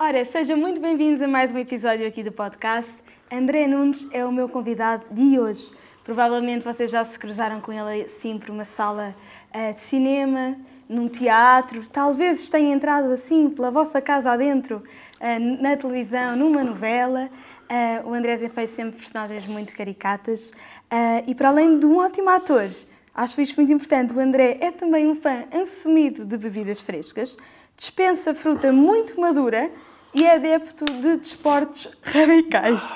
Ora, sejam muito bem-vindos a mais um episódio aqui do podcast. André Nunes é o meu convidado de hoje. Provavelmente vocês já se cruzaram com ele assim por uma sala uh, de cinema, num teatro, talvez tenha entrado assim pela vossa casa adentro, uh, na televisão, numa novela. Uh, o André tem feito sempre personagens muito caricatas e, para além de um ótimo ator, acho isto muito importante, o André é também um fã assumido de bebidas frescas, dispensa fruta muito madura e é adepto de desportos radicais.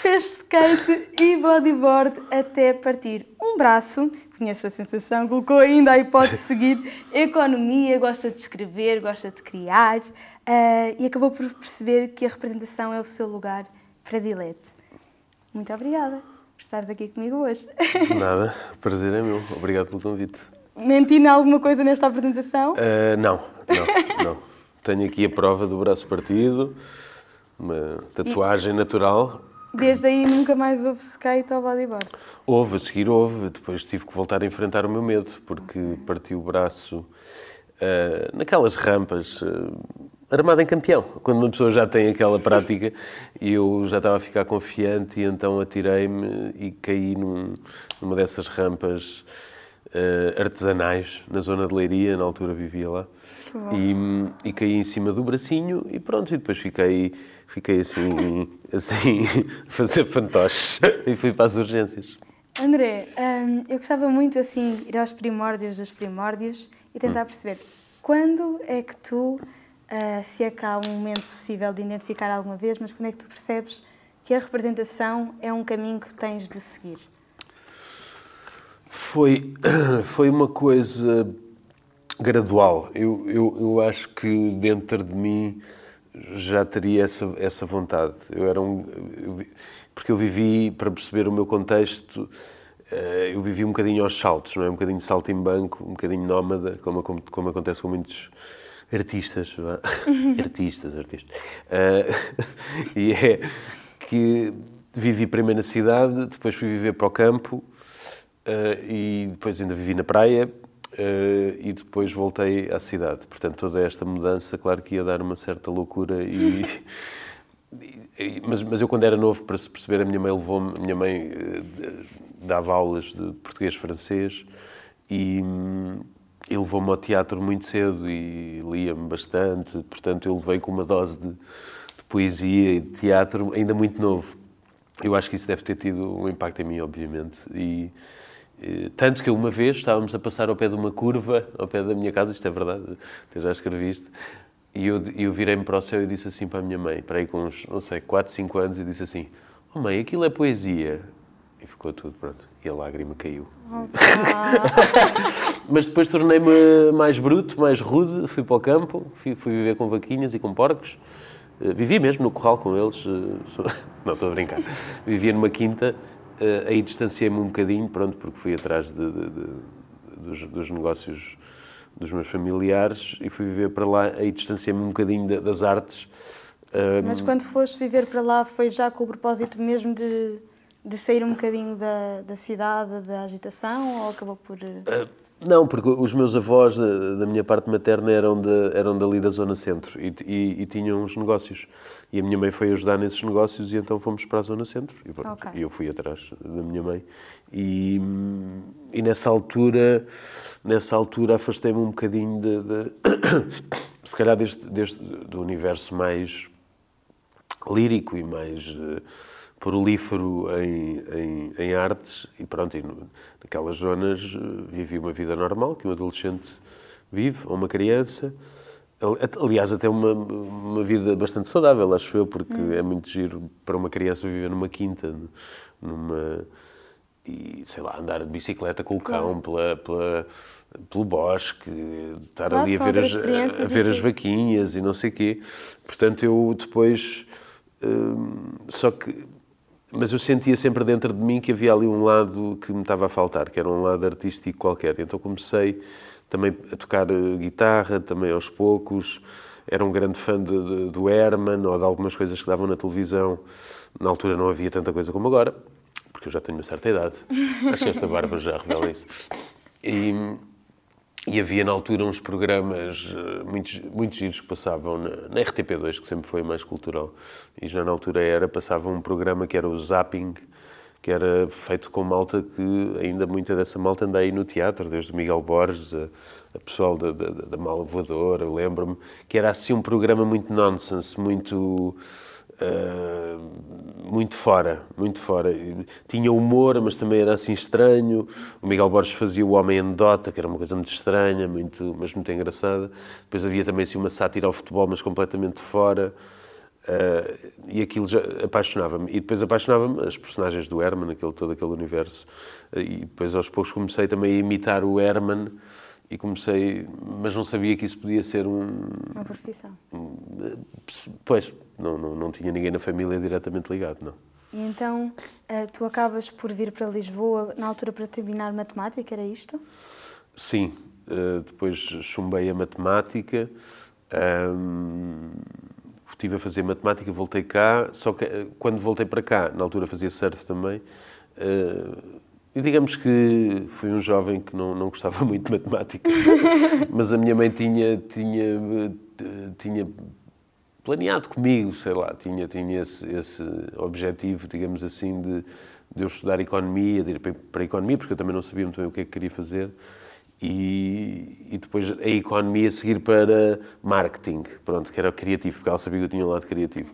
Fez skate e bodyboard até partir um braço. Conheço a sensação, colocou ainda a hipótese de seguir economia, gosta de escrever, gosta de criar uh, e acabou por perceber que a representação é o seu lugar predileto. Muito obrigada por estar aqui comigo hoje. Nada, prazer é meu. Obrigado pelo convite. Menti em alguma coisa nesta apresentação? Uh, não, não, não. Tenho aqui a prova do braço partido, uma tatuagem e... natural. Desde aí nunca mais houve skate ou bodyboard? Houve, a seguir houve. Depois tive que voltar a enfrentar o meu medo, porque parti o braço uh, naquelas rampas, uh, armado em campeão. Quando uma pessoa já tem aquela prática, eu já estava a ficar confiante e então atirei-me e caí num, numa dessas rampas uh, artesanais, na zona de Leiria, na altura vivia lá. E, e, caí em cima do bracinho e pronto, e depois fiquei, fiquei assim, assim, a fazer fantoches e fui para as urgências. André, hum, eu gostava muito assim ir aos primórdios dos primórdios e tentar hum. perceber quando é que tu, uh, se é que há um momento possível de identificar alguma vez, mas quando é que tu percebes que a representação é um caminho que tens de seguir? Foi, foi uma coisa gradual. Eu, eu, eu acho que dentro de mim já teria essa, essa vontade. Eu era um. Eu, porque eu vivi, para perceber o meu contexto, eh, eu vivi um bocadinho aos saltos, não é? Um bocadinho de salto em banco, um bocadinho nómada, como, como, como acontece com muitos artistas. artistas, artistas. Uh, e é que vivi primeiro na cidade, depois fui viver para o campo uh, e depois ainda vivi na praia e depois voltei à cidade. Portanto, toda esta mudança, claro que ia dar uma certa loucura e... mas, mas eu, quando era novo, para se perceber, a minha mãe levou-me... minha mãe uh, dava aulas de português-francês e, e levou-me ao teatro muito cedo e lia-me bastante. Portanto, eu levei com uma dose de, de poesia e de teatro ainda muito novo. Eu acho que isso deve ter tido um impacto em mim, obviamente. E, eh, tanto que uma vez estávamos a passar ao pé de uma curva, ao pé da minha casa, isto é verdade, até já escrevi isto, e eu, eu virei-me para o céu e disse assim para a minha mãe, para aí com uns, não sei, 4, 5 anos, e disse assim: Oh mãe, aquilo é poesia. E ficou tudo pronto. E a lágrima caiu. Mas depois tornei-me mais bruto, mais rude, fui para o campo, fui, fui, viver com vaquinhas e com porcos. Eh, vivi mesmo no corral com eles. Eh, não, estou a brincar. Vivia numa quinta uh, aí distanciei-me um bocadinho, pronto, porque fui atrás de, de, de, dos, dos, negócios dos meus familiares e fui viver para lá, aí distanciei-me um bocadinho das artes. Mas quando foste viver para lá foi já com o propósito mesmo de, de sair um bocadinho da, da cidade, da agitação, ou acabou por... Uh, não, porque os meus avós, da, da minha parte materna, eram, de, eram dali da Zona Centro e, e, e, tinham uns negócios. E a minha mãe foi ajudar nesses negócios e então fomos para a Zona Centro. E, pronto, okay. eu fui atrás da minha mãe. E, e nessa altura, nessa altura afastei-me um bocadinho de, de se calhar deste, deste, do universo mais lírico e mais uh, prolífero em, em, em, artes e pronto, e naquelas zonas uh, vivi uma vida normal que um adolescente vive, ou uma criança, Aliás, até uma, uma vida bastante saudável, acho eu, porque hum. é muito giro para uma criança viver numa quinta, numa. e sei lá, andar de bicicleta com o cão pela, pela, pelo bosque, estar claro, ali a ver, as, a ver as vaquinhas e não sei o quê. Portanto, eu depois. Hum, só que. Mas eu sentia sempre dentro de mim que havia ali um lado que me estava a faltar, que era um lado artístico qualquer. Então comecei também a tocar eh, guitarra, também aos poucos. Era um grande fã de, de, do Herman ou de algumas coisas que davam na televisão. Na altura não havia tanta coisa como agora, porque eu já tenho uma certa idade. Acho que esta barba já revela isso. E, E havia na altura uns programas uh, muitos, muitos giros que passavam na, na, RTP2, que sempre foi mais cultural. E já na altura era, passava um programa que era o Zapping, que era feito com malta que ainda muita dessa malta anda aí no teatro, desde Miguel Borges, a, a pessoal da, da, da Mala Voadora, lembro-me, que era assim um programa muito nonsense, muito Uh, muito fora, muito fora. Tinha humor, mas também era assim estranho. O Miguel Borges fazia o Homem Anedota, que era uma coisa muito estranha, muito, mas muito engraçada. Depois havia também assim, uma sátira ao futebol, mas completamente fora. Uh, e aquilo já apaixonava-me. E depois apaixonava-me as personagens do Herman, aquele, todo aquele universo. Uh, e depois aos poucos comecei também a imitar o Herman e comecei, mas não sabia que isso podia ser um... Uma profissão. Pois, não, não, não tinha ninguém na família diretamente ligado, não. E então, eh, tu acabas por vir para Lisboa na altura para terminar matemática, era isto? Sim, eh, depois chumbei a matemática, estive a fazer matemática, voltei cá, só que eh, quando voltei para cá, na altura fazia surf também, e digamos que fui um jovem que não, não gostava muito de matemática, mas a minha mãe tinha, tinha, tinha planeado comigo, sei lá, tinha, tinha esse, esse objetivo, digamos assim, de, de eu estudar economia, de ir para a economia, porque eu também não sabia muito bem o que é que queria fazer. E, e, depois a economia seguir para marketing, pronto, que era criativo, porque ela sabia que eu tinha um lado criativo.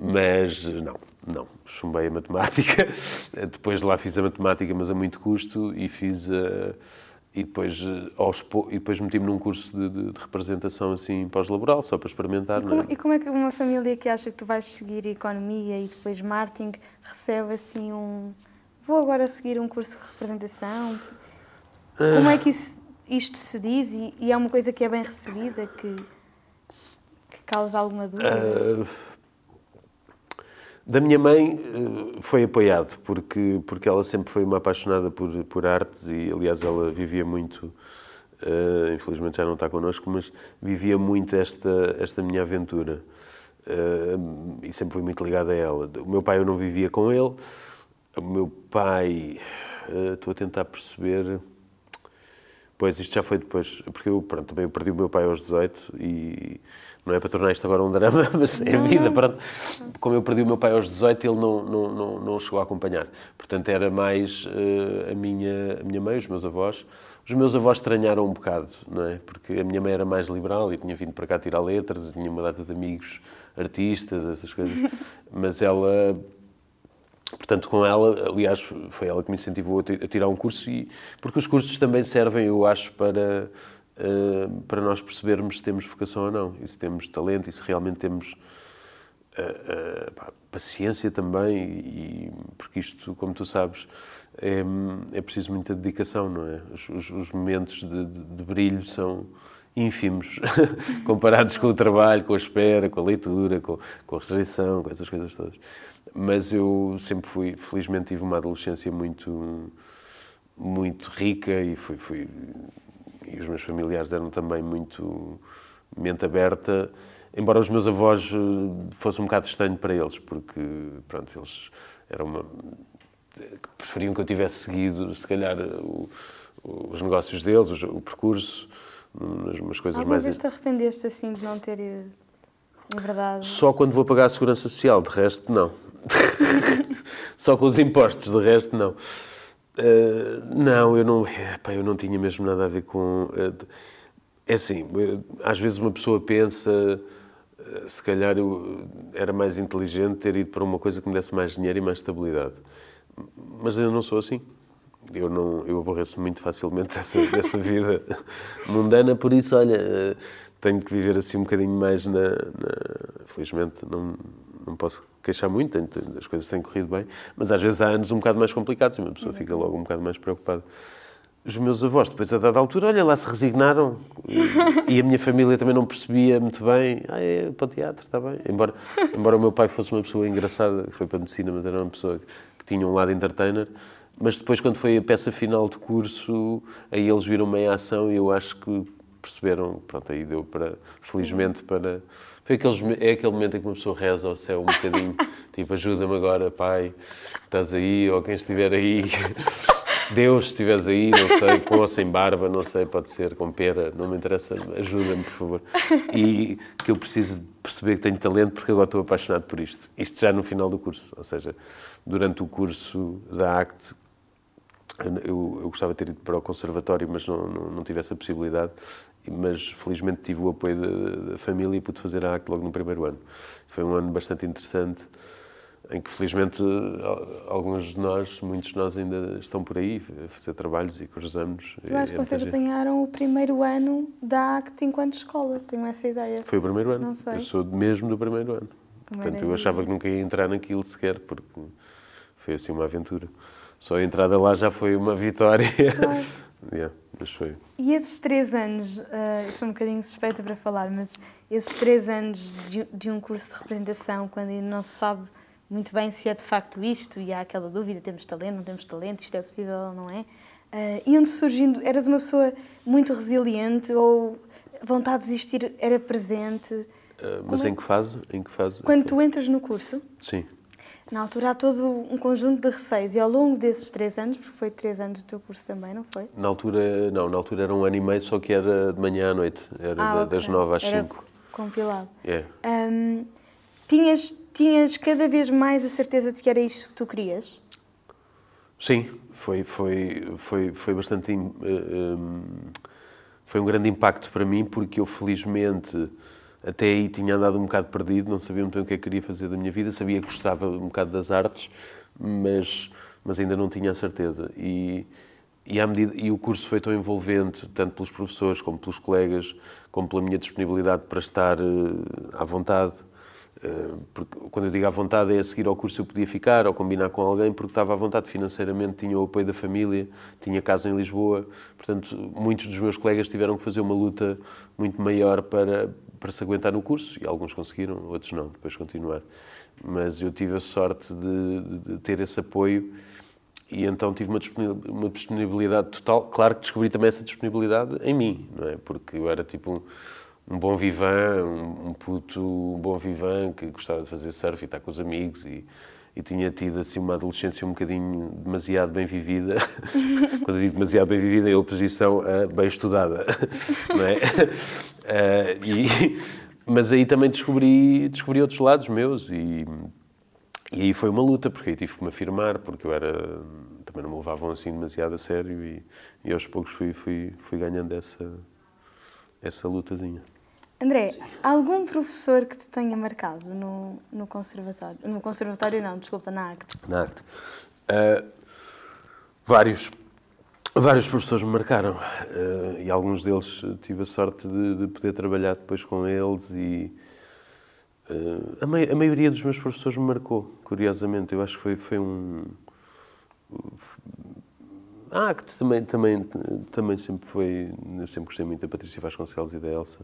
Mas não, não, chumbei a matemática. Depois lá fiz a matemática, mas a muito custo, e fiz a. E depois, aos, e depois meti-me num curso de, de, de representação assim pós-laboral, só para experimentar. E como, é? e como, é que uma família que acha que tu vais seguir economia e depois marketing recebe assim um. Vou agora seguir um curso de representação? Como é que isso, isto se diz e, e, é uma coisa que é bem recebida, que, que causa alguma dúvida? Uh da minha mãe eh, foi apoiado, porque, porque ela sempre foi uma apaixonada por, por artes e, aliás, ela vivia muito, uh, infelizmente já não está connosco, mas vivia muito esta, esta minha aventura. Uh, e sempre foi muito ligada a ela. O meu pai eu não vivia com ele. O meu pai, uh, estou a tentar perceber. Pois, isto já foi depois, porque eu pronto, também perdi o meu pai aos 18 e não é para tornar isto agora um drama, mas é a vida. Pronto. Como eu perdi o meu pai aos 18, ele não, não, não, não chegou a acompanhar. Portanto, era mais uh, a, minha, a minha mãe, os meus avós. Os meus avós estranharam um bocado, não é? Porque a minha mãe era mais liberal e tinha vindo para cá tirar letras, tinha uma data de amigos artistas, essas coisas. Mas ela Portanto, com ela, aliás, foi ela que me incentivou a tirar um curso, e, porque os cursos também servem, eu acho, para eh, para nós percebermos se temos vocação ou não, e se temos talento, e se realmente temos uh, uh, paciência também, e, porque isto, como tu sabes, é, é preciso muita dedicação, não é? Os, os, os momentos de, de, de, brilho são ínfimos comparados com o trabalho, com a espera, com a leitura, com, com a rejeição, com essas coisas todas. Mas eu sempre fui, felizmente, tive uma adolescência muito muito rica e fui, fui e os meus familiares eram também muito mente aberta, embora os meus avós eh, fosse um bocado estranho para eles, porque, pronto, eles eram uma, preferiam que eu tivesse seguido, se calhar, o, os negócios deles, o, o percurso, umas coisas Alguma mais... Alguma vez te arrependeste, assim, de não ter, na verdade... Só quando vou pagar a Segurança Social, de resto, não. Só com os impostos, de resto, não. Uh, não, eu não, epá, eu não tinha mesmo nada a ver com. Uh, é assim, às vezes uma pessoa pensa, uh, se calhar eu era mais inteligente ter ido para uma coisa que me desse mais dinheiro e mais estabilidade. Mas eu não sou assim. Eu, não, eu aborreço muito facilmente dessa, dessa vida mundana, por isso, olha, tenho que viver assim um bocadinho mais na. na felizmente, não, não posso queixar muito, as coisas têm corrido bem, mas às vezes há anos um bocado mais complicados e uma pessoa fica logo um bocado mais preocupada. Os meus avós, depois a dada altura, olha lá, se resignaram e, a minha família também não percebia muito bem. Ah, é para o teatro, está bem. Embora, embora o meu pai fosse uma pessoa engraçada, foi para a medicina, mas era uma pessoa que tinha um lado entertainer. Mas depois, quando foi a peça final de curso, aí eles viram meia ação e eu acho que perceberam, pronto, aí deu para, felizmente, para foi aqueles, é aquele momento em que uma pessoa reza ao céu um bocadinho, tipo, ajuda-me agora, pai, estás aí, ou quem estiver aí. Deus, se estiveres aí, não sei, com ou sem barba, não sei, pode ser, com pera, não me interessa, ajuda-me, por favor. E que eu preciso perceber que tenho talento porque agora estou apaixonado por isto. Isto já no final do curso, ou seja, durante o curso da ACT, eu, eu gostava de ter ido para o conservatório, mas não, não, não tive essa possibilidade. Mas felizmente tive o apoio da, da família e pude fazer a ACT logo no primeiro ano. Foi um ano bastante interessante em que felizmente alguns de nós, muitos de nós ainda estão por aí a fazer trabalhos e cruzamos. Eu acho que vocês apanharam o primeiro ano da ACT enquanto escola, tenho essa ideia. Foi o primeiro ano, eu sou mesmo do primeiro ano. Portanto, eu achava que nunca ia entrar naquilo sequer, porque foi assim uma aventura. Só a entrada lá já foi uma vitória. Claro. yeah, mas foi. E esses três anos, uh, eu sou um bocadinho suspeita para falar, mas esses três anos de, de um curso de representação, quando ainda não se sabe muito bem se é de facto isto e há aquela dúvida, temos talento, não temos talento, isto é possível ou não é. Uh, e onde surgindo, eras uma pessoa muito resiliente ou vontade de desistir era presente? Uh, mas é? em que fase? Em que fase? Quando tu entras no curso? Sim. Na altura há todo um conjunto de receios e ao longo desses três anos, porque foi três anos do teu curso também, não foi? Na altura, não, na altura era um ano e meio, só que era de manhã à noite, era ah, das okay. nove às era cinco. compilado. É. Um, tinhas tinhas cada vez mais a certeza de que era isto que tu querias? Sim, foi, foi, foi, foi bastante. Um, eh, foi um grande impacto para mim, porque eu felizmente até aí tinha andado um bocado perdido, não sabia muito bem o que é que queria fazer da minha vida, sabia que gostava um bocado das artes, mas, mas ainda não tinha a certeza. E, e, à medida, e o curso foi tão envolvente, tanto pelos professores como pelos colegas, como pela minha disponibilidade para estar uh, à vontade eh, porque quando eu digo à vontade é a seguir ao curso eu podia ficar ou combinar com alguém porque estava à vontade financeiramente, tinha o apoio da família, tinha casa em Lisboa, portanto muitos dos meus colegas tiveram que fazer uma luta muito maior para, para se aguentar no curso e alguns conseguiram, outros não, depois continuar. Mas eu tive a sorte de, de ter esse apoio e então tive uma disponibilidade total. Claro que descobri também essa disponibilidade em mim, não é? Porque eu era tipo um um bom vivan, um, um puto um bom vivan que gostava de fazer surf e estar com os amigos e, e tinha tido assim uma adolescência um bocadinho demasiado bem vivida. Quando eu digo demasiado bem vivida, é oposição a bem estudada, não é? Uh, e, mas aí também descobri, descobri outros lados meus e, e aí foi uma luta, porque aí tive que me afirmar, porque eu era... também não me levavam assim demasiado a sério e, e aos poucos fui, fui, fui ganhando essa, essa lutazinha. André, algum professor que te tenha marcado no, no conservatório? No conservatório não, desculpa, na ACT. Na ACT. Uh, vários. Vários professores me marcaram uh, e alguns deles tive a sorte de, de, poder trabalhar depois com eles e uh, a, a, maioria dos meus professores me marcou, curiosamente. Eu acho que foi, foi um... Ah, que também, também, também sempre foi... Eu sempre gostei muito da Patrícia Vasconcelos e da Elsa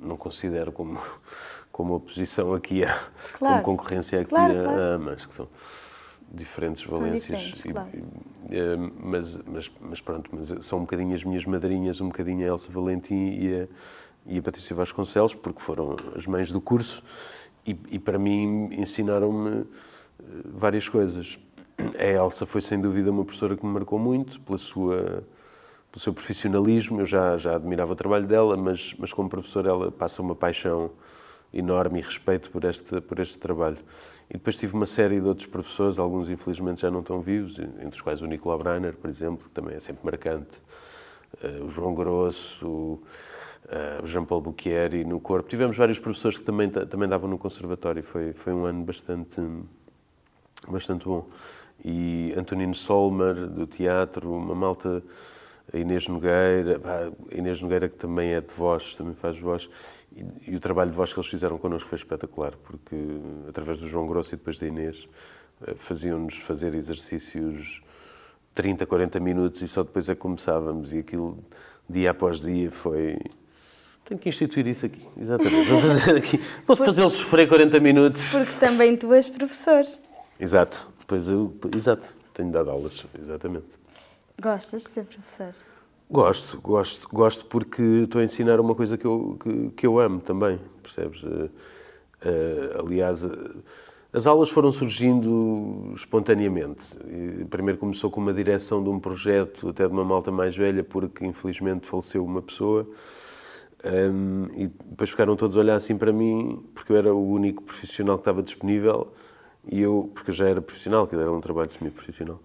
não considero como, como oposição aqui, a, claro. como concorrência aqui claro, a, claro. mas que são diferentes são valências. Diferentes, e, claro. e, mas, mas, mas pronto, mas são um bocadinho as minhas madrinhas, um bocadinho a Elsa Valentim e a, e a Patrícia Vasconcelos, porque foram as mães do curso e, e para mim ensinaram-me eh, várias coisas. A Elsa foi sem dúvida uma professora que me marcou muito pela sua pelo seu profissionalismo. Eu já, já admirava o trabalho dela, mas, mas como professora ela passa uma paixão enorme e respeito por este, por este trabalho. E depois tive uma série de outros professores, alguns infelizmente já não estão vivos, entre os quais o Nicolau Breiner, por exemplo, que também é sempre marcante, uh, o João Grosso, uh, o Jean-Paul Bucchieri no corpo. Tivemos vários professores que também, também davam no conservatório, foi, foi um ano bastante, bastante bom. E Antonino Solmer, do teatro, uma malta a Inês Nogueira, a Inês Nogueira que também é de voz, também faz voz, e, e, o trabalho de voz que eles fizeram connosco foi espetacular, porque através do João Grosso e depois da Inês eh, faziam-nos fazer exercícios 30, 40 minutos e só depois é que começávamos e aquilo dia após dia foi... Tenho que instituir isso aqui, exatamente. Vou fazer aqui. Vou fazê-los sofrer 40 minutos. Porque também tu és professor. Exato. Pois eu, exato. Tenho dado aulas, exatamente. Gostas de ser professor? Gosto, gosto, gosto porque estou a ensinar uma coisa que eu, que, que eu amo também, percebes? Uh, uh, aliás, uh, As aulas foram surgindo espontaneamente. Primeiro começou com uma direção de um projeto, até de uma malta mais velha, porque infelizmente faleceu uma pessoa. Um, e depois ficaram todos a olhar assim para mim, porque eu era o único profissional que estava disponível, e eu, porque eu já era profissional, que era um trabalho semi-profissional.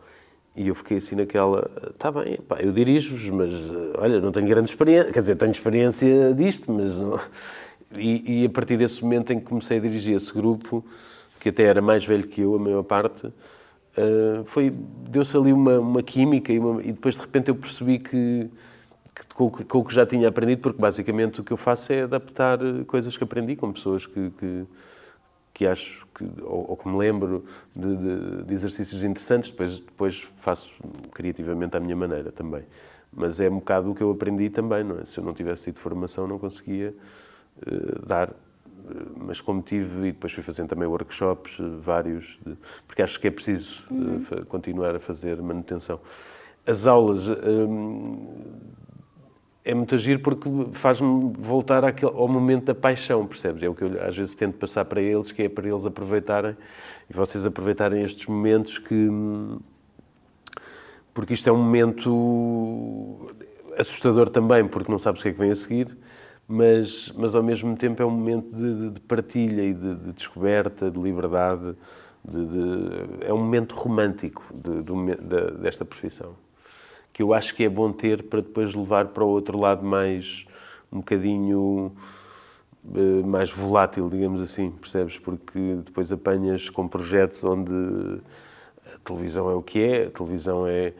E eu fiquei assim naquela, está bem, pá, eu dirijo-vos, mas olha, não tenho grande experiência, quer dizer, tenho experiência disto, mas não. E, e, a partir desse momento em que comecei a dirigir esse grupo, que até era mais velho que eu, a maior parte, uh, foi deu-se ali uma, uma química e, uma, e, depois de repente eu percebi que, que com, com, o que já tinha aprendido, porque basicamente o que eu faço é adaptar coisas que aprendi com pessoas que, que, que acho que, ou, ou, que me lembro de, de, de, exercícios interessantes, depois, depois faço criativamente à minha maneira também. Mas é um bocado o que eu aprendi também, não é? Se eu não tivesse tido formação, não conseguia uh, dar mas como tive, e depois fui fazendo também workshops, eh, vários, de, porque acho que é preciso eh, uhum. continuar a fazer manutenção. As aulas hum, é muito agir porque faz-me voltar àquele, ao momento da paixão, percebes? É o que eu às vezes tento passar para eles, que é para eles aproveitarem e vocês aproveitarem estes momentos que. Porque isto é um momento assustador também, porque não sabes o que é que vem a seguir mas, mas ao mesmo tempo é um momento de, de partilha e de, de, descoberta, de liberdade, de, é um momento romântico desta profissão, que eu acho que é bom ter para depois levar para o outro lado mais, um bocadinho eh, mais volátil, digamos assim, percebes? Porque depois apanhas com projetos onde a televisão é o que é, a televisão é,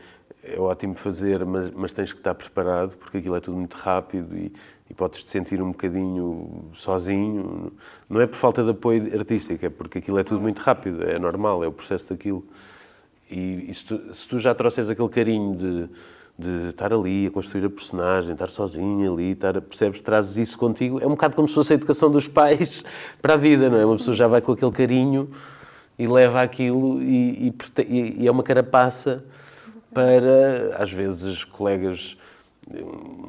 é ótimo fazer, mas, mas tens que estar preparado, porque aquilo é tudo muito rápido e e podes te sentir um bocadinho sozinho. Não é por falta de apoio artístico, é porque aquilo é tudo muito rápido, é normal, é o processo daquilo. E, e se, tu, se, tu, já trouxes aquele carinho de, de estar ali a construir a personagem, estar sozinho ali, estar, percebes, trazes isso contigo, é um bocado como se fosse a educação dos pais para a vida, não é? Uma pessoa já vai com aquele carinho e leva aquilo e, e, e é uma carapaça para, às vezes, colegas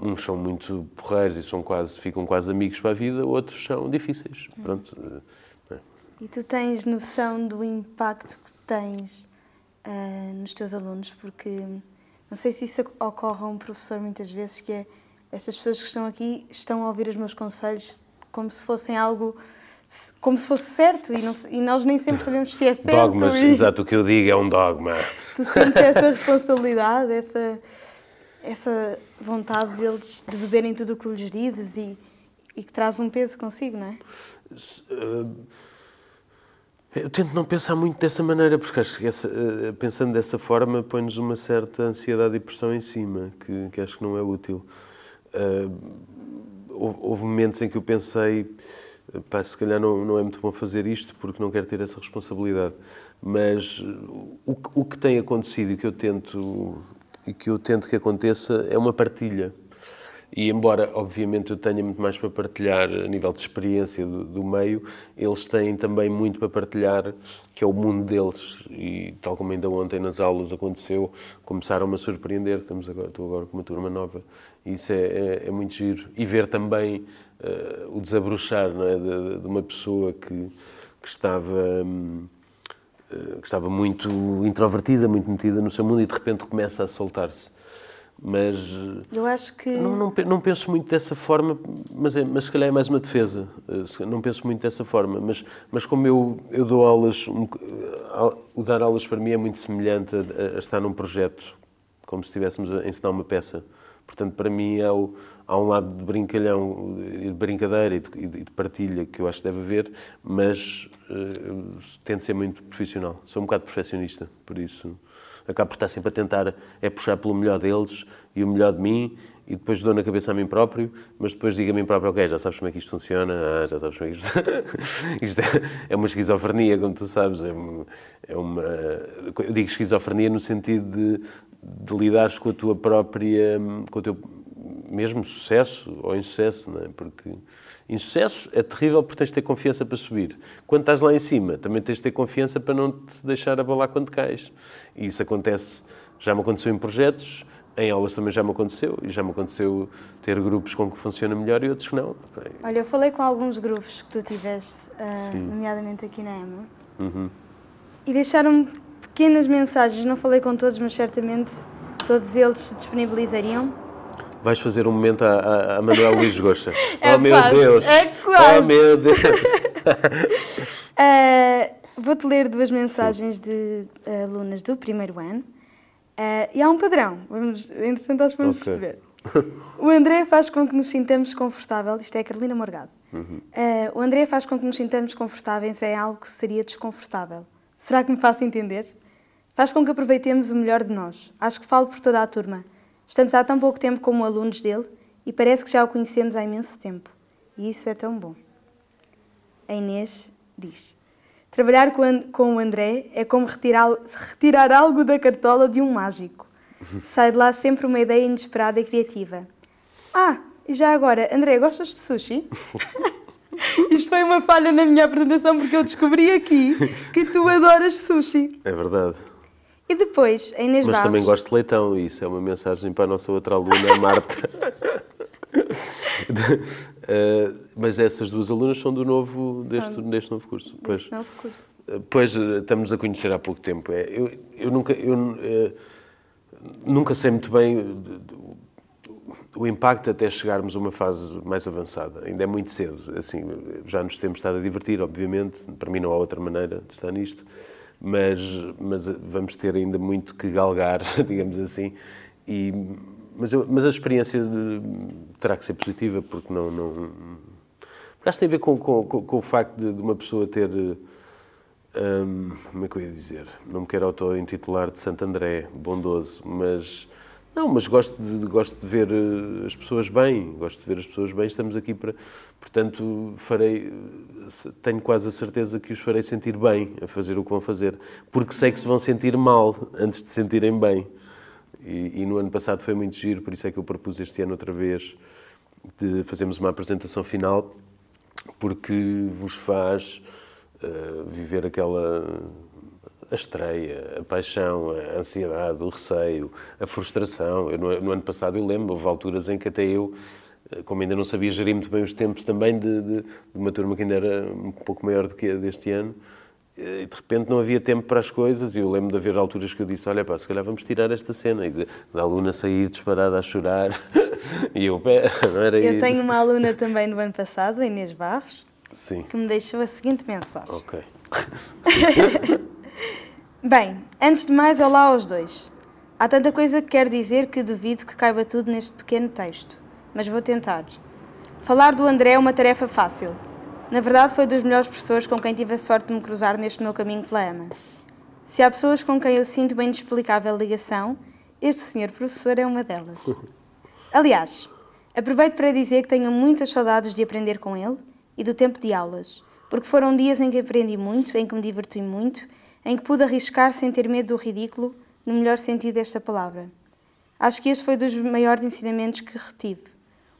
uns são muito porreiros e são quase, ficam quase amigos para a vida, outros são difíceis. Pronto. É. E tu tens noção do impacto que tens uh, nos teus alunos? Porque não sei se isso ocorre a um professor muitas vezes, que é estas pessoas que estão aqui estão a ouvir os meus conselhos como se fossem algo como se fosse certo e, não, e, nós nem sempre sabemos se é certo. Dogmas, e... exato, o que eu digo é um dogma. Tu sentes essa responsabilidade, essa, essa vontade deles de beberem tudo o que lhes dizes e, e que traz um peso consigo, não é? Eh, eu tento não pensar muito dessa maneira, porque acho que essa, eh, pensando dessa forma põe-nos uma certa ansiedade e pressão em cima, que, que acho que não é útil. Uh, houve momentos em que eu pensei, pá, se calhar não, não é muito bom fazer isto porque não quero ter essa responsabilidade. Mas o, o que tem acontecido e que eu tento e que eu tento que aconteça é uma partilha. E embora, obviamente, eu tenha muito mais para partilhar a nível de experiência do, do, meio, eles têm também muito para partilhar, que é o mundo deles. E tal como ainda ontem nas aulas aconteceu, começaram-me a surpreender. Estamos agora, estou agora com uma turma nova. E isso é, é, é muito giro. E ver também uh, o desabrochar é? de, de, uma pessoa que, que estava. Hum, que estava muito introvertida, muito metida no seu mundo e de repente começa a soltar-se. Mas eu acho que não, não, não, penso muito dessa forma, mas, é, mas se calhar é mais uma defesa. Eh, não penso muito dessa forma, mas, mas como eu, eu dou aulas, um, o dar aulas para mim é muito semelhante a, a estar num projeto, como se estivéssemos a ensinar uma peça. Portanto, para mim é o, há um lado de brincalhão, de brincadeira e de, e de, partilha que eu acho que deve haver, mas uh, tento ser muito profissional. Sou um bocado perfeccionista, por isso acabo por estar sempre a tentar é puxar pelo melhor deles e o melhor de mim e depois dou na cabeça a mim próprio, mas depois digo a mim próprio, ok, já sabes como é que isto funciona, ah, já sabes como é que isto... isto é, é, uma esquizofrenia, como tu sabes, é, é uma... Eu digo esquizofrenia no sentido de, de lidares com a tua própria, com o teu mesmo sucesso ou insucesso, não é? Porque insucesso é terrível porque tens de ter confiança para subir. Quando estás lá em cima, também tens de ter confiança para não te deixar abalar quando cais. E isso acontece, já me aconteceu em projetos, em aulas também já me aconteceu, e já me aconteceu ter grupos com que funciona melhor e outros que não. Olha, eu falei com alguns grupos que tu tiveste, uh, nomeadamente aqui na EMA, Uhum. E deixaram-me pequenas mensagens, não falei com todos, mas certamente todos eles se disponibilizariam. Vais fazer um momento a, a, a Manuel Luís Gosta. É oh meu Deus! é quase. Oh meu Deus! Uh, Vou-te ler duas mensagens de uh, alunas do primeiro ano. Uh, e há um padrão, vamos, entretanto acho que vamos Ok. perceber. O André faz com que nos sintamos confortável, isto é a Carolina Morgado. Uhum. Uh, o André faz com que nos sintamos confortáveis em algo que seria desconfortável. Será que me faço entender? Faz com que aproveitemos o melhor de nós. Acho que falo por toda a turma. Estamos há tão pouco tempo como alunos dele e parece que já o conhecemos há imenso tempo. E isso é tão bom. A Inês diz: Trabalhar com, o André é como retirar, retirar algo da cartola de um mágico. Sai de lá sempre uma ideia inesperada e criativa. Ah, e já agora, André, gostas de sushi? Isto foi uma falha na minha apresentação porque eu descobri aqui que tu adoras sushi. É verdade. E depois, a Inês Mas Barros. também gosto de leitão, e isso é uma mensagem para a nossa outra aluna, a Marta. Eh, mas essas duas alunas são do novo, deste, deste novo curso. Pois, Novo curso. eh, pois eh, estamos a conhecer há pouco tempo. É, eu, eu nunca, eu, eh, nunca sei muito bem o impacto até chegarmos a uma fase mais avançada. Ainda é muito cedo. Assim, já nos temos estado a divertir, obviamente. Para mim não há outra maneira de estar nisto. Mas, mas vamos ter ainda muito que galgar, digamos assim. E, mas, eu- mas a experiência de- terá que ser positiva, porque não... não acho que tem a ver com, com, com- com o facto de, de uma pessoa ter... hum, como é que eu ia dizer? Não me quero auto-intitular de Santo André, bondoso, mas... Não, mas gosto de, gosto de ver eh, as pessoas bem, gosto de ver as pessoas bem, estamos aqui para... Portanto, farei... Tenho quase a certeza que os farei sentir bem a fazer o que vão fazer, porque sei que se vão sentir mal antes de se sentirem bem. E, e no ano passado foi muito giro, por isso é que eu propus este ano outra vez de fazermos uma apresentação final, porque vos faz eh, viver aquela a estreia, a paixão, a ansiedade, o receio, a frustração. Eu, no, no ano passado eu lembro, houve alturas em que até eu, eh, como ainda não sabia gerir muito bem os tempos também de, de- de uma turma que ainda era um pouco maior do que a deste ano, eh, e de repente não havia tempo para as coisas e eu lembro de haver alturas que eu disse, olha pá, se calhar vamos tirar esta cena e de- da aluna sair disparada a chorar e eu, pé, não era Eu isso. tenho uma aluna também no ano passado, a Inês Barros, Sim, que me deixou a seguinte mensagem. ok. Bem, antes de mais, olá aos dois. Há tanta coisa que quero dizer que duvido que caiba tudo neste pequeno texto, mas vou tentar. Falar do André é uma tarefa fácil. Na verdade, foi dos melhores professores com quem tive a sorte de me cruzar neste meu caminho pela AMA. Se há pessoas com quem eu sinto uma inexplicável ligação, este senhor professor é uma delas. Aliás, aproveito para dizer que tenho muitas saudades de aprender com ele e do tempo de aulas, porque foram dias em que aprendi muito, em que me diverti muito, em que pude arriscar sem ter medo do ridículo, no melhor sentido desta palavra. Acho que este foi dos maiores ensinamentos que retive.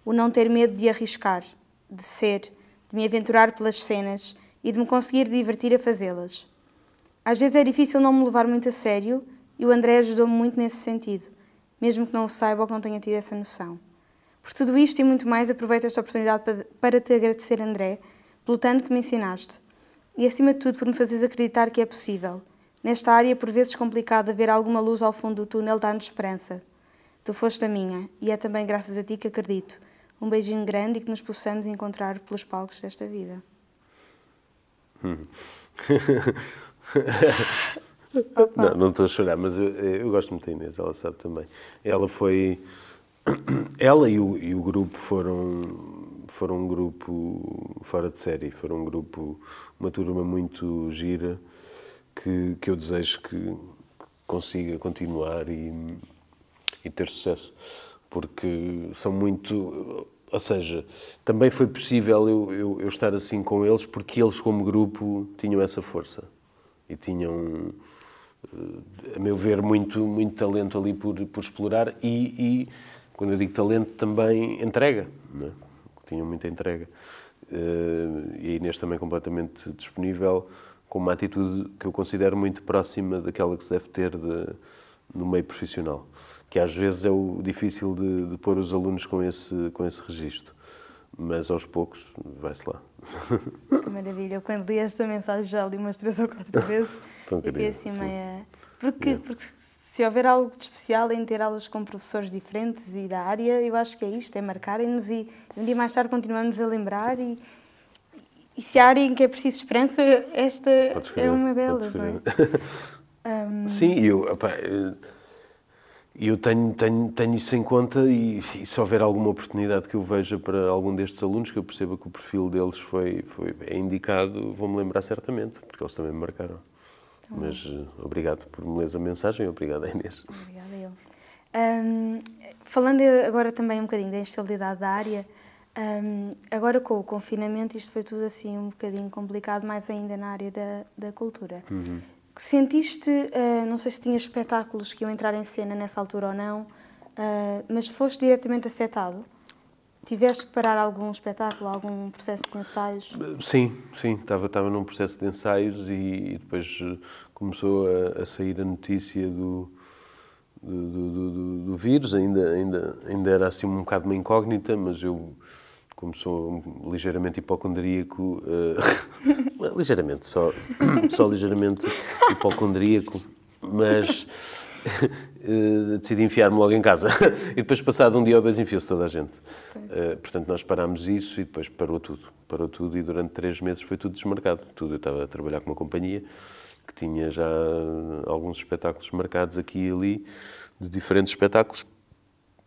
O não ter medo de arriscar, de ser, de me aventurar pelas cenas e de me conseguir divertir a fazê-las. Às vezes é difícil não me levar muito a sério e o André ajudou-me muito nesse sentido, mesmo que não o saiba ou que não tenha tido essa noção. Por tudo isto e muito mais, aproveito esta oportunidade para- te agradecer, André, pelo tanto que me ensinaste e, acima de tudo, por me fazeres acreditar que é possível. Nesta área, por vezes complicada, ver alguma luz ao fundo do túnel dá-nos esperança. Tu foste a minha e é também graças a ti que acredito. Um beijinho grande e que nos possamos encontrar pelos palcos desta vida. Não, não estou a chorar, mas eu, eu gosto muito da Inês, ela sabe também. Ela foi. Ela e o, e o grupo foram, foram um grupo fora de série, foram um grupo, uma turma muito gira que, que eu desejo que consiga continuar e, e ter sucesso, porque são muito. Ou seja, também foi possível eu, eu, eu estar assim com eles porque eles, como grupo, tinham essa força e tinham a meu ver, muito, muito talento ali por, por explorar e, e, quando eu digo talento, também entrega. Não é? Tinham muita entrega. Eh, e a Inês também completamente disponível, com uma atitude que eu considero muito próxima daquela que se deve ter de, no meio profissional, que às vezes é o difícil de, de pôr os alunos com esse, com esse registro. mas aos poucos vai-se lá. Que maravilha. Eu, quando li esta mensagem já li umas três ou quatro vezes. Tão querido, assim sim. meia... Porque, Yeah. porque se houver algo de especial em ter aulas com professores diferentes e da área, eu acho que é isto, é marcarem-nos e um dia mais tarde continuamos a lembrar e, e se há área em que é preciso esperança, esta é uma delas, não é? Ahm, Sim, eu, opá, eh, eu tenho, tenho, tenho isso em conta e, e se houver alguma oportunidade que eu veja para algum destes alunos, que eu perceba que o perfil deles foi, foi, é indicado, vou-me lembrar certamente, porque eles também me marcaram. Mas eh, obrigado por me leres a mensagem, obrigado Inês. Obrigada, eu. Ahm, falando agora também um bocadinho da instabilidade da área, ahm, agora com o confinamento isto foi tudo assim um bocadinho complicado, mais ainda na área da, da cultura. Sentiste, ah, não sei se tinhas espetáculos que iam entrar em cena nessa altura ou não, ah, mas foste diretamente afetado? Tiveste que parar algum espetáculo, algum processo de ensaios? Sim, sim, estava, estava num processo de ensaios e, e depois eh, começou a, a sair a notícia do, do, do, do- do- vírus, ainda, ainda, ainda era assim um bocado uma incógnita, mas eu, como sou ligeiramente hipocondríaco, eh, ligeiramente, só, só ligeiramente hipocondríaco, mas decidi enfiar-me logo em casa. e depois, passado um dia ou dois, enfiou-se toda a gente. Eh, portanto, nós parámos isso e depois parou tudo. Parou tudo e durante três meses foi tudo desmarcado. Tudo. Eu estava a trabalhar com uma companhia que tinha já alguns espetáculos marcados aqui e ali, de diferentes espetáculos.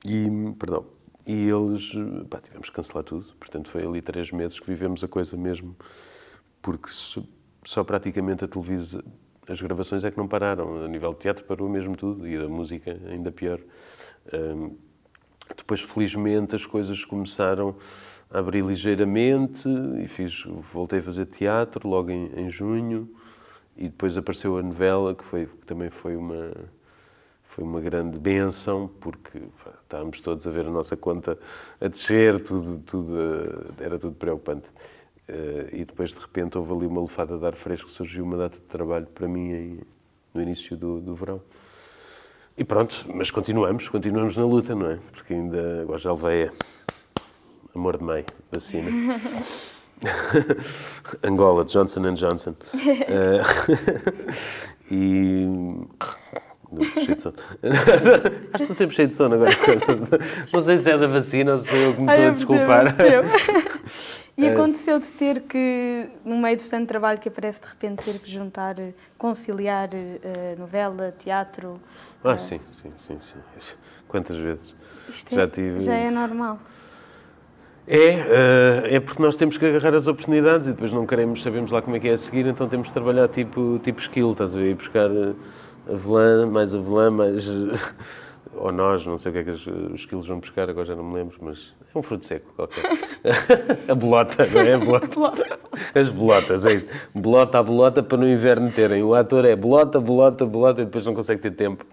E, perdão, e eles, pá, tivemos que cancelar tudo. Portanto, foi ali três meses que vivemos a coisa mesmo, porque só praticamente a televisão, as gravações é que não pararam. A nível de teatro parou mesmo tudo e a música ainda pior. Hum, depois, felizmente, as coisas começaram a abrir ligeiramente e fiz, voltei a fazer teatro logo em, em junho e depois apareceu a novela, que, foi, que também foi uma, foi uma grande benção, porque pá, estávamos todos a ver a nossa conta a descer, tudo, tudo, eh, era tudo preocupante. Eh, E depois, de repente, houve ali uma lufada de ar fresco, surgiu uma data de trabalho para mim em- no início do, do verão. E pronto, mas continuamos, continuamos na luta, não é? Porque ainda, agora já levei a amor de mãe, vacina. Angola, Johnson Johnson. Eh, e. Cheio de sono. Acho que estou sempre cheio de sono agora. Não sei se é da vacina ou se eu que me Ai, estou a desculpar. eu percebo. E É. aconteceu de ter que, no meio do tanto trabalho que aparece, de repente ter que juntar, eh, conciliar eh, novela, teatro. Ah, sim, sim, sim, sim. Quantas vezes? Isto Já é, tive- já é normal. É, eh, é porque nós temos que agarrar as oportunidades e depois não queremos, sabemos lá como é que é a seguir, então temos de trabalhar tipo, tipo skill, estás a ver? Ir buscar avelã, mais avelã, mais. Ou nós, não sei o que é que os, os skills vão buscar, agora já não me lembro, mas é um fruto seco qualquer. a bolota, não é? A bolota. As bolotas, é isso. Bolota a bolota para no inverno terem. O ator é bolota, bolota, bolota e depois não consegue ter tempo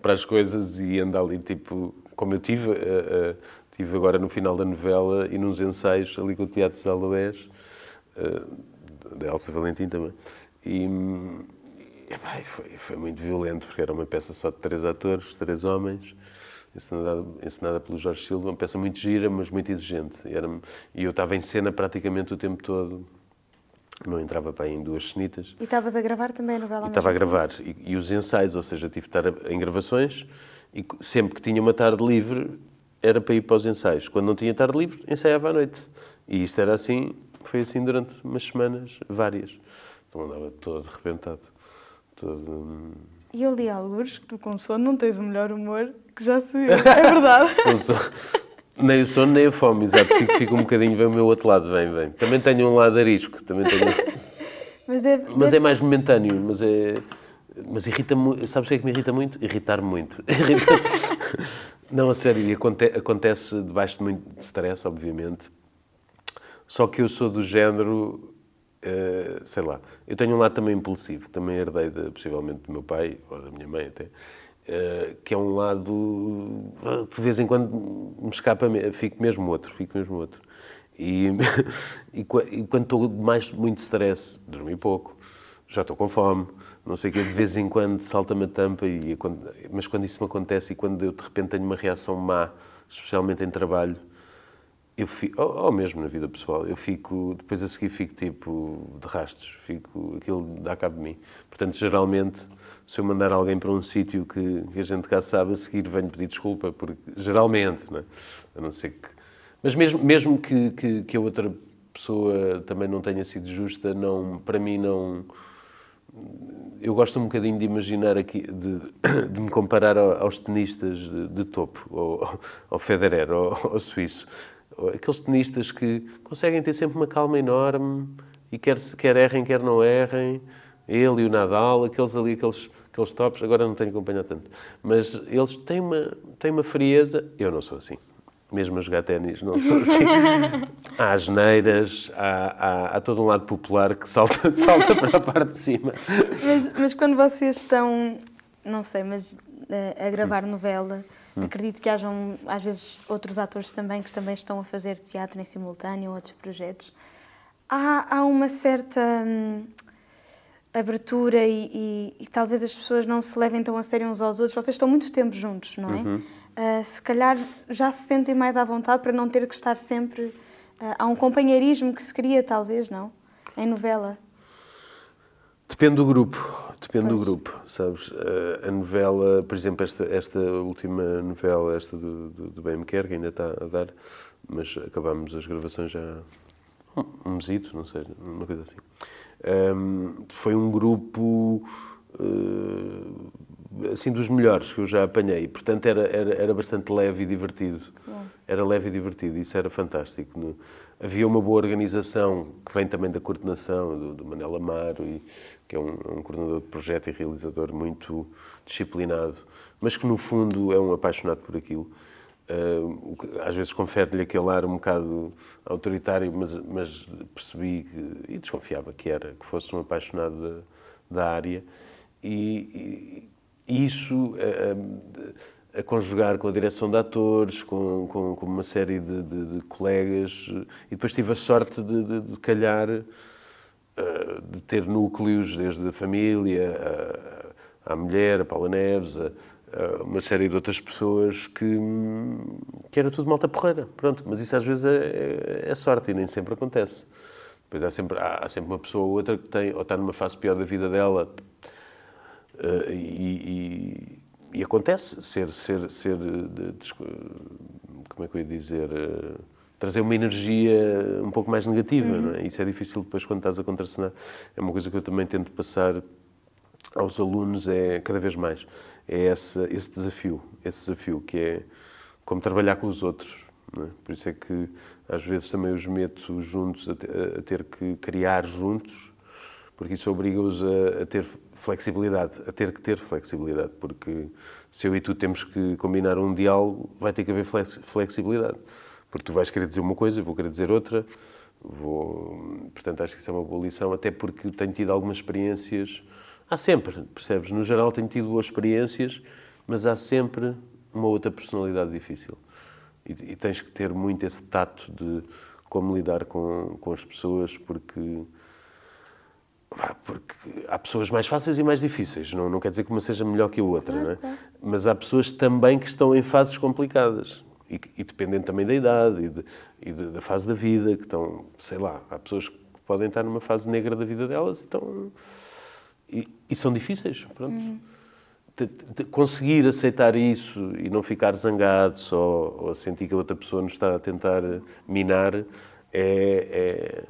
para as coisas e anda ali tipo, como eu tive, eh, eh, tive agora no final da novela e nos ensaios ali com o Teatro dos Aloés, eh, da Elsa Valentim também. E, foi, foi muito violento, porque era uma peça só de três atores, três homens, encenada, encenada pelo Jorge Silva, uma peça muito gira, mas muito exigente. E, era, e eu estava em cena praticamente o tempo todo, não entrava para aí em duas cenitas. E estavas a gravar também a novela estava a gravar. E, e os ensaios, ou seja, tive de estar em gravações e sempre que tinha uma tarde livre era para ir para os ensaios. Quando não tinha tarde livre, ensaiava à noite. E isto era assim, foi assim durante umas semanas, várias. Então andava todo arrebentado. Todo... E eu li alguns que tu com sono não tens o melhor humor que já se viu. É verdade. Nem o sono, nem a fome, exato. Fico, fico um bocadinho, vem o meu outro lado, vem, vem. Também tenho um lado arisco, também tenho... Mas deve, Mas deve- é mais momentâneo, mas é. Mas irrita muito. Sabes o que é que me irrita muito? Irritar muito. Irrita- Não, a sério, aconte- acontece debaixo de muito de stress, obviamente. Só que eu sou do género. Eh, sei lá, eu tenho um lado também impulsivo, também herdei de, possivelmente do meu pai, ou da minha mãe até, eh, que é um lado. de vez em quando me escapa, fico mesmo outro, fico mesmo outro. E, e, qua- quando estou mais muito stress, dormi pouco, já estou com fome, não sei o quê, de vez em quando salta-me a tampa, e mas quando isso me acontece e quando eu de repente tenho uma reação má, especialmente em trabalho, eu fico, ou, ou, mesmo na vida pessoal, eu fico, depois a seguir fico tipo de rastros, fico, aquilo dá cabo de mim. Portanto, geralmente, se eu mandar alguém para um sítio que, que, a gente cá sabe, a seguir venho pedir desculpa, porque geralmente, não é? a não ser que. Mas mesmo, mesmo que, que, que a outra pessoa também não tenha sido justa, não, para mim não eu gosto um bocadinho de imaginar aqui, de, de me comparar aos tenistas de, de topo, ao, ao Federer, ao, ao, suíço. Aqueles tenistas que conseguem ter sempre uma calma enorme e quer, quer errem, quer não errem. Ele e o Nadal, aqueles ali, aqueles, aqueles tops, agora não tenho acompanhado tanto. Mas eles têm uma, têm uma frieza. Eu não sou assim mesmo a jogar ténis, não sou assim. há asneiras, há, há, há, todo um lado popular que salta, salta para a parte de cima. Mas, mas quando vocês estão, não sei, mas a, a gravar novela, hum. acredito que hajam às vezes outros atores também que também estão a fazer teatro em simultâneo, outros projetos. Há, há uma certa hum, abertura e, e, e, talvez as pessoas não se levem tão a sério uns aos outros. Vocês estão muito tempo juntos, não é? Uhum uh, se calhar já se sentem mais à vontade para não ter que estar sempre. Uh, há um companheirismo que se cria, talvez, não? Em novela. Depende do grupo, depende pois. do grupo, sabes? Uh, a novela, por exemplo, esta, esta última novela, esta do, do, do Bem Me Quer, que ainda está a dar, mas acabámos as gravações já um, mesito, não sei, uma coisa assim. Um, foi um grupo uh, assim dos melhores que eu já apanhei. Portanto, era, era, era bastante leve e divertido. Era leve e divertido, isso era fantástico. Havia uma boa organização, que vem também da coordenação, do, do Manel Amaro, e, que é um, um, coordenador de projeto e realizador muito disciplinado, mas que no fundo é um apaixonado por aquilo. Uh, às vezes confere-lhe aquele ar um bocado autoritário, mas, mas percebi que, e desconfiava que era, que fosse um apaixonado da, da área. E, isso a, a, a, conjugar com a direção de atores, com, com, com uma série de, de, de, colegas, e depois tive a sorte de, de, calhar, uh, de ter núcleos, desde a família, a, a mulher, a Paula Neves, a, uma série de outras pessoas que, que era tudo malta porreira. Pronto, mas isso às vezes é, é, é sorte e nem sempre acontece. Depois há sempre, há sempre uma pessoa ou outra que tem, ou está numa fase pior da vida dela, Uh, e, e, e, acontece ser, ser, ser de, de, como é que eu ia dizer, uh, trazer uma energia um pouco mais negativa, uhum. não é? Isso é difícil depois quando estás a contracenar. É uma coisa que eu também tento passar aos alunos, é cada vez mais, é essa, esse desafio, esse desafio que é como trabalhar com os outros. É? Por isso é que às vezes também os meto juntos a, a ter que criar juntos, porque isso obriga-os a, a ter flexibilidade, a ter que ter flexibilidade, porque se eu e tu temos que combinar um diálogo, vai ter que haver flexibilidade. Porque tu vais querer dizer uma coisa, eu vou querer dizer outra. Vou... Portanto, acho que isso é uma boa lição, até porque tenho tido algumas experiências. Há sempre, percebes? No geral, tenho tido boas experiências, mas há sempre uma outra personalidade difícil. E, e tens que ter muito esse tato de como lidar com, com as pessoas, porque porque há pessoas mais fáceis e mais difíceis. Não, não quer dizer que uma seja melhor que a outra, não é? Mas há pessoas também que estão em fases complicadas. E, e dependendo também da idade e, de, e de, da fase da vida, que estão, sei lá, há pessoas que podem estar numa fase negra da vida delas e, estão, e, e são difíceis. Pronto. Uhum. De, de conseguir aceitar isso e não ficar zangado só ou sentir que a outra pessoa nos está a tentar minar é, é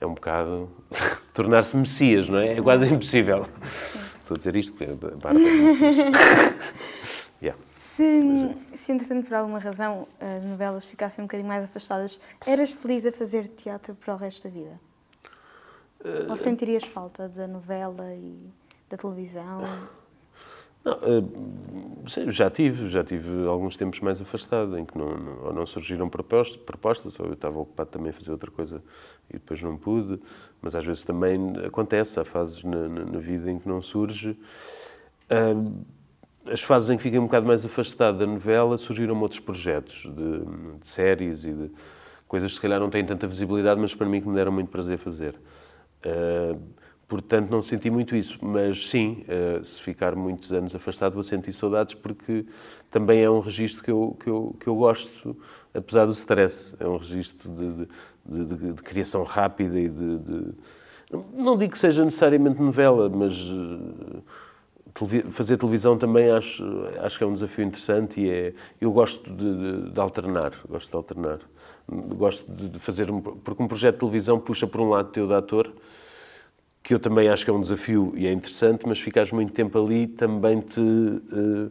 é um bocado tornar-se Messias, não é? É quase impossível. Estou a dizer isto porque Bárbara yeah. Se, é. se, entretanto, por alguma razão, as novelas ficassem um bocadinho mais afastadas, eras feliz a fazer teatro para o resto da vida? Uh, Ou sentirias falta da novela e da televisão? Não, uh, já tive, já tive alguns tempos mais afastado, em que não, não, não surgiram propostas, propostas, ou eu estava ocupado também a fazer outra coisa e depois não pude, mas às vezes também acontece, há fases na, na, na vida em que não surge. As fases em que fiquei um bocado mais afastado da novela, surgiram outros projetos de, de séries e de coisas que se calhar não têm tanta visibilidade, mas para mim que me deram muito prazer fazer. Portanto, não senti muito isso, mas sim, eh, se ficar muitos anos afastado, vou sentir saudades, porque também é um registro que eu, que eu, que eu gosto apesar do stress. É um registro de, de, de, de criação rápida e de, Não digo que seja necessariamente novela, mas fazer televisão também acho, acho que é um desafio interessante e é, eu gosto de, de, alternar, gosto de alternar. Gosto de fazer, um, porque um projeto de televisão puxa por um lado teu de ator, que eu também acho que é um desafio e é interessante, mas ficares muito tempo ali também te uh,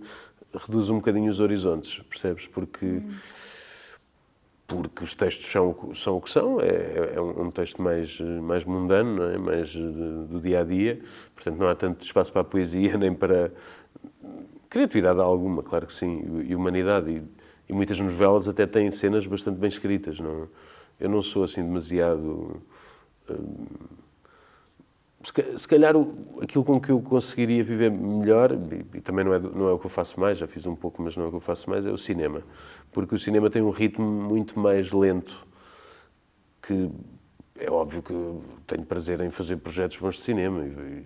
reduz um bocadinho os horizontes, percebes? Porque... Hum porque os textos são, são o que são, é, é um texto mais, mais mundano, é? mais do dia a dia, portanto não há tanto espaço para a poesia nem para criatividade alguma, claro que sim, e humanidade. E, e muitas novelas até têm cenas bastante bem escritas. Não, eu não sou assim demasiado. Hum, se calhar aquilo com que eu conseguiria viver melhor, e também não é, não é o que eu faço mais, já fiz um pouco, mas não é o que eu faço mais, é o cinema porque o cinema tem um ritmo muito mais lento, que é óbvio que tenho prazer em fazer projetos bons de cinema e,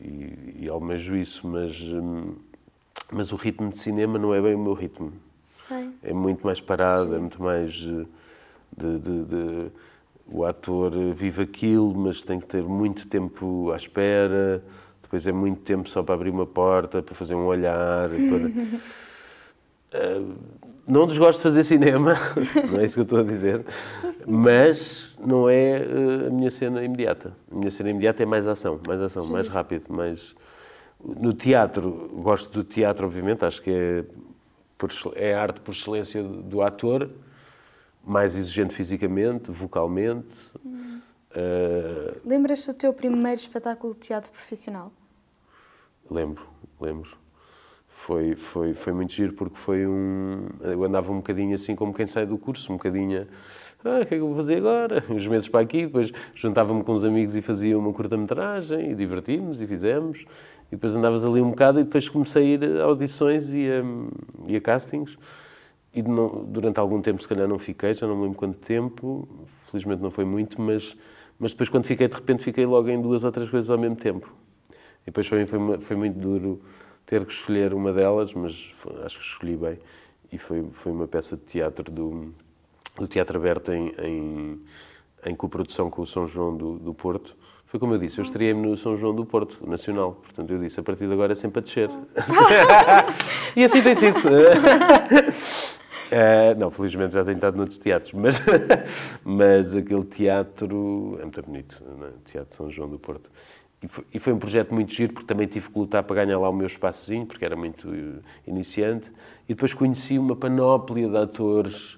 e, e almejo isso, mas, hum, mas o ritmo de cinema não é bem o meu ritmo. É muito mais parado, Sim. é muito mais eh, de, de, de, o ator vive aquilo, mas tem que ter muito tempo à espera, depois é muito tempo só para abrir uma porta, para fazer um olhar, para... Uh, não desgosto de fazer cinema, não é isso que eu estou a dizer, mas não é uh, a minha cena imediata. A minha cena imediata é mais ação, mais ação, Sim. mais rápido, mais... No teatro, gosto do teatro, obviamente, acho que é, por, é a arte por excelência do ator, mais exigente fisicamente, vocalmente. Hum. Uh... Lembras-te do teu primeiro espetáculo de teatro profissional? Lembro, lembro foi, foi, foi muito giro porque foi um. Eu andava um bocadinho assim como quem sai do curso, um bocadinho. Ah, o que é que eu vou fazer agora? Uns meses para aqui, depois juntava-me com uns amigos e fazia uma curta-metragem e divertimos e fizemos. E depois andavas ali um bocado e depois comecei a ir a audições e a, e a castings. E não, durante algum tempo, se calhar, não fiquei, já não me lembro quanto tempo, felizmente não foi muito, mas, mas depois, quando fiquei, de repente, fiquei logo em duas ou três coisas ao mesmo tempo. E depois para mim foi, foi muito duro ter que escolher uma delas, mas acho que escolhi bem. E foi, foi uma peça de teatro do, do Teatro Aberto em, em, em coprodução com o São João do, do Porto. Foi como eu disse, eu estreiei-me no São João do Porto, nacional. Portanto, eu disse, a partir de agora é sempre a descer. e assim tem sido. Uh, não, felizmente já tenho estado noutros teatros, mas, mas aquele teatro é muito bonito, é? Teatro São João do Porto. E foi, e foi, um projeto muito giro, porque também tive que lutar para ganhar lá o meu espaçozinho, porque era muito eh, iniciante. E depois conheci uma panóplia de atores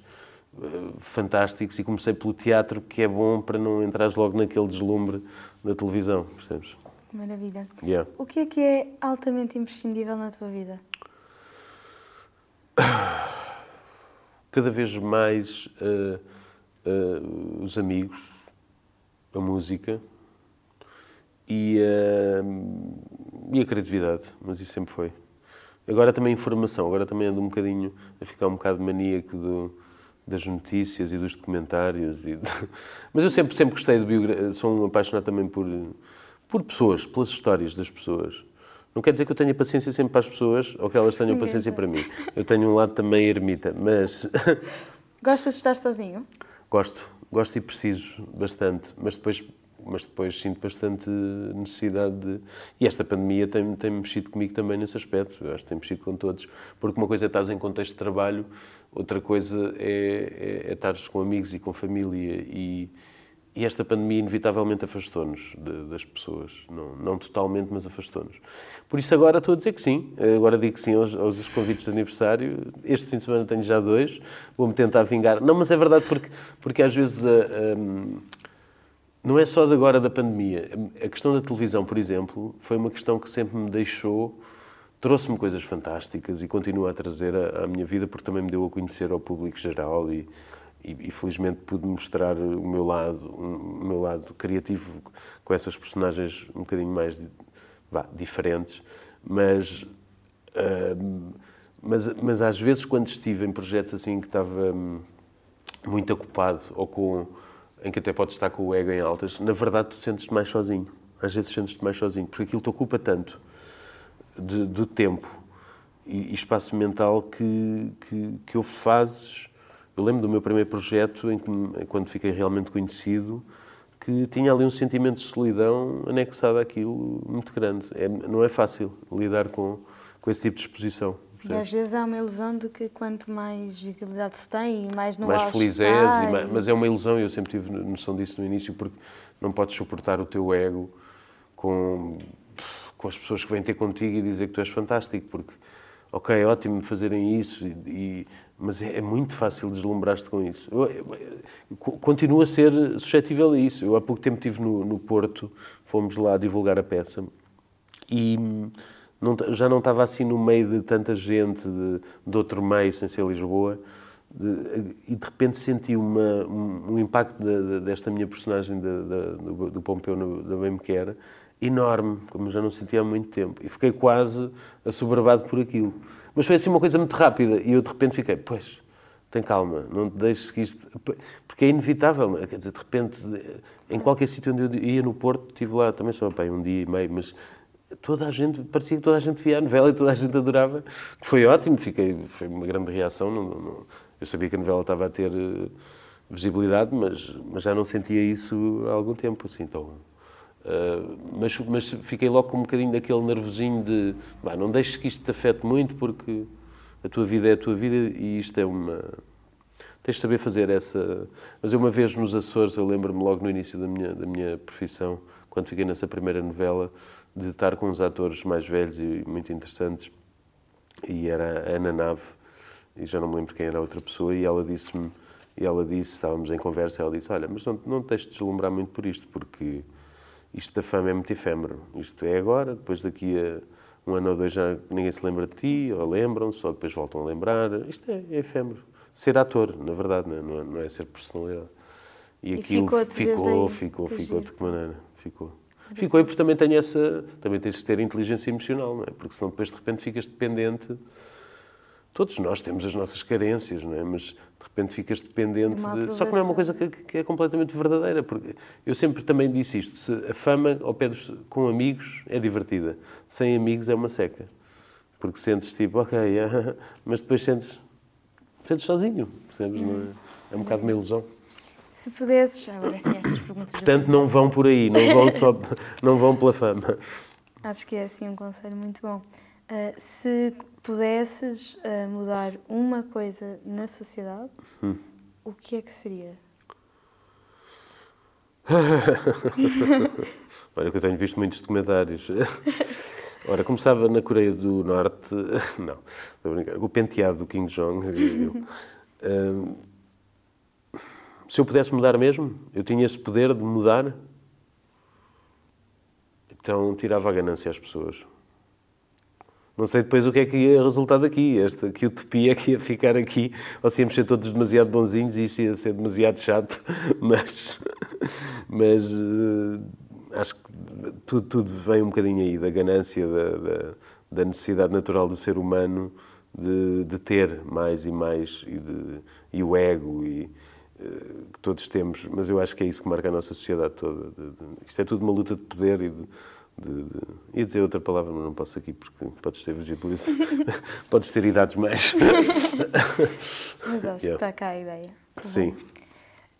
uh, fantásticos e comecei pelo teatro, que é bom para não entrares logo naquele deslumbre da televisão, percebes? Maravilha. Yeah. O que é que é altamente imprescindível na tua vida? Cada vez mais uh, uh, os amigos, a música, e, uh, e a criatividade, mas isso sempre foi. Agora também a informação, agora também ando um bocadinho a ficar um bocado maníaco do, das notícias e dos documentários. E de... Mas eu sempre, sempre gostei de biografia, sou um apaixonado também por, por pessoas, pelas histórias das pessoas. Não quer dizer que eu tenha paciência sempre para as pessoas ou que elas tenham paciência para mim. Eu tenho um lado também ermita, mas. Gostas de estar sozinho? Gosto, gosto e preciso bastante, mas depois mas depois sinto bastante necessidade de. E esta pandemia tem, tem mexido comigo também nesse aspecto, eu acho que tem mexido com todos, porque uma coisa é estar em contexto de trabalho, outra coisa é, é, é estar com amigos e com família. E, e esta pandemia inevitavelmente afastou-nos das pessoas. Não, não totalmente, mas afastou-nos. Por isso agora estou a dizer que sim. Agora digo que sim aos, aos convites de aniversário. Este fim de semana tenho já dois. Vou-me tentar vingar. Não, mas é verdade porque, porque às vezes... Uh, não é só de agora da pandemia. A questão da televisão, por exemplo, foi uma questão que sempre me deixou, trouxe-me coisas fantásticas e continua a trazer à minha vida porque também me deu a conhecer ao público geral e, e, felizmente pude mostrar o meu lado, o meu lado criativo com essas personagens um bocadinho mais diferentes, mas, uh, mas mas às vezes quando estive em projetos assim que estava hum, muito ocupado ou com em que até podes estar com o ego em altas, na verdade tu sentes-te mais sozinho. Às vezes sentes-te mais sozinho, porque aquilo te ocupa tanto de, do tempo e, espaço mental que, que, que fazes Eu lembro do meu primeiro projeto, em que, quando fiquei realmente conhecido, que tinha ali um sentimento de solidão anexado àquilo muito grande. É, não é fácil lidar com, com esse tipo de exposição. E às vezes há uma ilusão de que quanto mais visibilidade se tem e mais no Mais feliz és, e... mas é uma ilusão, eu sempre tive noção disso no início, porque não podes suportar o teu ego com, com as pessoas que vêm ter contigo e dizer que tu és fantástico, porque, ok, é ótimo fazerem isso, e, mas é, é, muito fácil deslumbrar-te com isso. Eu, eu, eu, continuo a ser suscetível a isso. Eu há pouco tempo estive no, no Porto, fomos lá divulgar a peça, e não, já não estava assim no meio de tanta gente de, de outro meio, sem ser Lisboa, de, e de repente senti uma, um, um, impacto de, de, desta minha personagem do, do Pompeu da Bem Me Quer enorme, como já não sentia há muito tempo. E fiquei quase assoberbado por aquilo. Mas foi assim uma coisa muito rápida e eu de repente fiquei, pois, tem calma, não te deixes que isto. Porque é inevitável, quer dizer, de repente, em qualquer sítio onde eu ia no Porto, estive lá também só bem, um dia e meio, mas toda a gente, parecia que toda a gente via a novela e toda a gente adorava. Foi ótimo, fiquei, foi uma grande reação. Não, não, eu sabia que a novela estava a ter uh, visibilidade, mas, mas já não sentia isso há algum tempo. Assim, então, uh, mas, mas fiquei logo com um bocadinho daquele nervosinho de bah, não deixes que isto te afete muito, porque a tua vida é a tua vida e isto é uma. Tens de saber fazer essa. Mas eu, uma vez nos Açores, eu lembro-me logo no início da minha, da minha profissão, quando fiquei nessa primeira novela de estar com uns atores mais velhos e muito interessantes. E era a Ana Nave, e já não me lembro quem era a outra pessoa, e ela disse-me, ela disse, estávamos em conversa, ela disse, olha, mas não, não te deixes deslumbrar muito por isto, porque isto da fama é muito efêmero. Isto é agora, depois daqui a um ano ou dois já ninguém se lembra de ti, ou lembram-se, ou depois voltam a lembrar. Isto é, é efêmero. Ser ator, na verdade, não é, não é, é ser personalidade. E, e aquilo ficou, ficou, ficou, ficou, de que maneira? Ficou. Ficou e porque também tenho essa. Também tens de ter inteligência emocional, não é? Porque senão depois de repente ficas dependente. Todos nós temos as nossas carências, não é? Mas de repente ficas dependente de. Só que não é uma coisa que, que, é completamente verdadeira. Porque eu sempre também disse isto: se a fama ao pé dos, com amigos é divertida, sem amigos é uma seca. Porque sentes tipo, ok, mas depois sentes. sentes sozinho, percebes? Não é? é um bocado uma ilusão. Se pudesses, agora sim, essas perguntas. Portanto, não vão por aí, não vão só, não vão pela fama. Acho que é assim um conselho muito bom. Uh, se pudesses uh, mudar uma coisa na sociedade, hum. o que é que seria? Olha, que eu tenho visto muitos documentários. Ora, começava na Coreia do Norte, não, estou a brincar, o penteado do King Jong. Uh, se eu pudesse mudar mesmo, eu tinha esse poder de mudar, então tirava a ganância às pessoas. Não sei depois o que é que ia resultar daqui, esta que utopia que ia ficar aqui, ou se íamos ser todos demasiado bonzinhos e isso ia ser demasiado chato, mas, mas uh, acho que tudo, tudo vem um bocadinho aí, da ganância, da, da, da necessidade natural do ser humano de, de, ter mais e mais, e, de, e o ego, e, que todos temos, mas eu acho que é isso que marca a nossa sociedade toda. De, isto é tudo uma luta de poder e de, de, de, ia dizer outra palavra, mas não posso aqui porque podes ter isso. podes ter idades mais. mas acho yeah. que está cá a ideia. Tá Sim. Bom.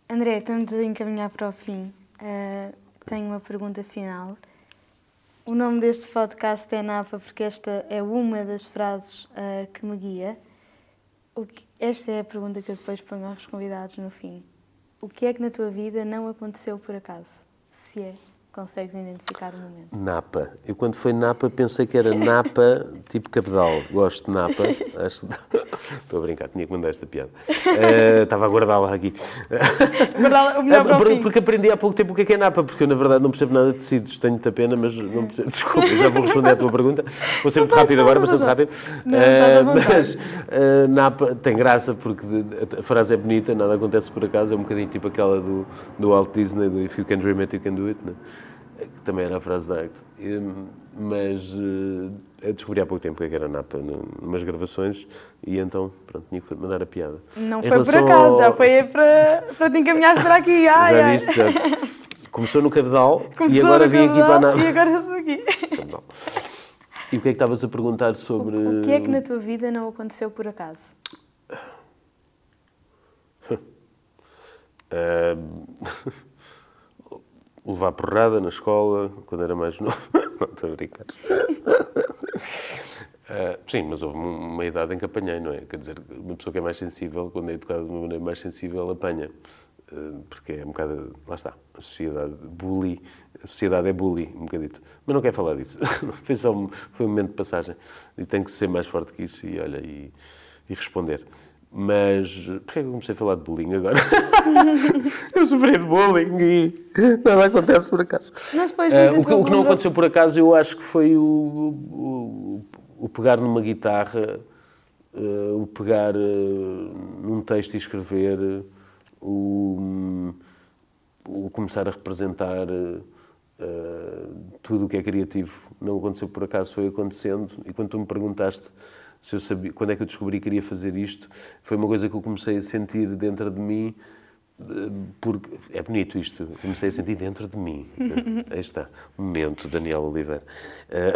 André, estamos a encaminhar para o fim. Uh, tenho uma pergunta final. O nome deste podcast é Napa porque esta é uma das frases uh, que me guia. Que, esta é a pergunta que eu depois ponho aos convidados no fim. O que é que na tua vida não aconteceu por acaso? Se é. Consegues identificar o momento? Napa. Eu quando foi Napa pensei que era Napa tipo cabedal. Gosto de Napa. Acho... Estou a brincar, tinha que mandar esta piada. Uh, estava a guardá-la aqui. Guardá-la o melhor para porque, aprendi há pouco tempo o que é, que é Napa, porque eu na verdade não percebo nada de tecidos. Tenho muita pena, mas não percebo. Desculpa, já vou responder à tua pergunta. Vou ser muito rápido agora, bastante rápido. Não, uh, mas uh, Napa tem graça porque a frase é bonita, nada acontece por acaso. É um bocadinho tipo aquela do, do Walt Disney, do If you can dream it, you can do it. Né? Que também era a frase da arte. Mas uh, eu descobri há pouco tempo o que era Napa, numas gravações, e então, pronto, tinha que mandar a piada. Não em foi por acaso, ao... já foi para, para te encaminhar para aqui. Ai, já viste, já. Começou no Cabedal Começou e agora vim aqui para a Napa. E agora estou aqui. Cabedal. E o que é que estavas a perguntar sobre... O, o que é que na tua vida não aconteceu por acaso? Uh, levar porrada na escola, quando era mais novo. Não, estou a brincar. Uh, sim, mas houve uma idade em que apanhei, não é? Quer dizer, uma pessoa que é mais sensível, quando é educada de uma maneira mais sensível, apanha. Uh, porque é um bocado. Lá está. A sociedade. Bully. A sociedade é bully, um bocadito. Mas não quero falar disso. foi, só um, foi um momento de passagem. E tenho que ser mais forte que isso e, olha, e, e responder. Mas porquê é que eu comecei a falar de bullying agora? eu sofri de bullying e nada acontece por acaso. Mas depois, uh, o, que, o, que, não aconteceu por acaso, eu acho que foi o, o, o pegar numa guitarra, uh, o pegar uh, num texto e escrever, o, o começar a representar tudo o que é criativo. Não aconteceu por acaso, foi acontecendo. E quando tu me perguntaste se eu sabia, quando é que eu descobri que queria fazer isto, foi uma coisa que eu comecei a sentir dentro de mim, porque é bonito isto, comecei a sentir dentro de mim. Aí está, momento, Daniel Oliveira. Eh,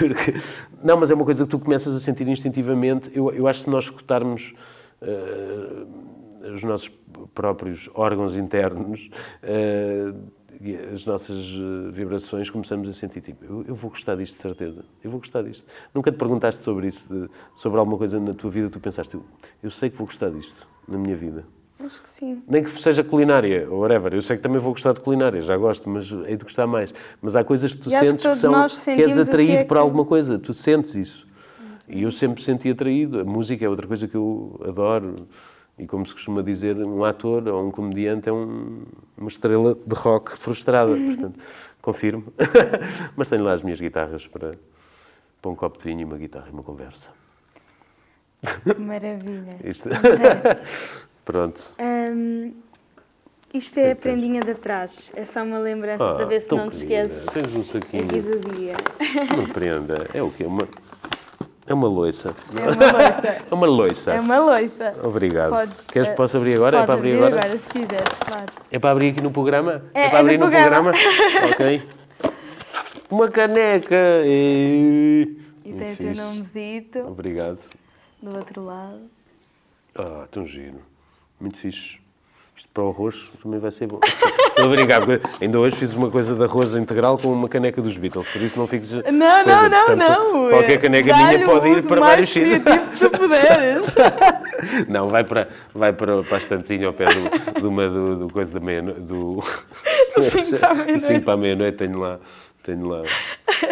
não, mas é uma coisa que tu começas a sentir instintivamente. Eu, eu acho que se nós escutarmos uh, os nossos próprios órgãos internos, uh, as nossas eh, vibrações começamos a sentir tipo, eu, eu, vou gostar disto de certeza, eu vou gostar disto. Nunca te perguntaste sobre isso, de, sobre alguma coisa na tua vida, tu pensaste, eu, eu sei que vou gostar disto na minha vida. Acho que sim. Nem que seja culinária, ou whatever. Eu sei que também vou gostar de culinária, já gosto, mas hei de gostar mais. Mas há coisas que tu e sentes que, que são que és atraído que é por alguma coisa, tu sentes isso. E eu sempre senti atraído. A música é outra coisa que eu adoro. E como se costuma dizer, um ator ou um comediante é um, uma estrela de rock frustrada. Portanto, confirmo. Mas tenho lá as minhas guitarras para, para um copo de vinho e uma guitarra e uma conversa. Maravilha. Isto... Pronto. Um, isto é a prendinha da praxe. É só uma lembrança ah, para ver se não te esqueces. Tens um saquinho. Aqui do dia. Uma prenda. É o quê? Uma, é uma loiça. É uma loiça. é uma loiça. É uma loiça. Obrigado. Podes, Queres que possa abrir agora? é para abrir, abrir agora? agora? se quiseres, claro. É para abrir aqui no programa? É, para é abrir no no programa. programa? ok. Uma caneca. E, e tem o teu nomezito. Obrigado. Do outro lado. Ah, tão giro. Muito fixe para o arroz também vai ser bom. Estou a brincar, porque ainda hoje fiz uma coisa de arroz integral com uma caneca dos Beatles, por isso não fiques. Não, não, não, Portanto, não. Qualquer caneca minha pode ir para vários sítios. tu puderes. Não, vai para, vai para, para a estantezinha ao pé do, do, do, do coisa da meia-noite. Do, do 5 para a meia-noite, tenho lá. Tenho lá.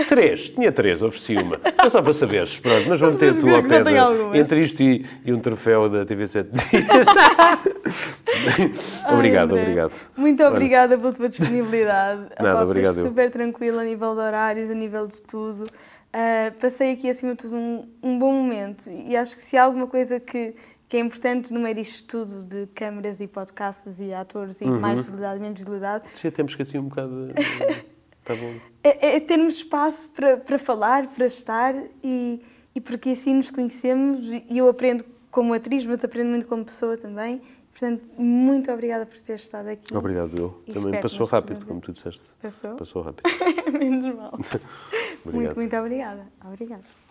Três, tinha três, ofereci uma. É só para saberes. Pronto, mas vamos ter tu ao pé. Da, entre isto e, e, um troféu da TV 7 Dias. obrigado, Ai, obrigado. Muito obrigada pela tua disponibilidade. Nada, Opa, obrigado. super tranquilo a nível de horários, a nível de tudo. Uh, passei aqui, acima de tudo, um, um bom momento. E acho que se há alguma coisa que que é importante no meio disto tudo de câmaras e podcasts e atores e uhum. mais visibilidade, menos visibilidade. Sim, temos que assim um bocado. Tá bom. É, é termos espaço para, para falar, para estar e, e porque assim nos conhecemos e eu aprendo como atriz, mas aprendo muito como pessoa também. Portanto, muito obrigada por ter estado aqui. Obrigado, eu. E também passou rápido, como tu disseste. Passou? Passou rápido. Menos mal. muito, muito obrigada. Obrigada.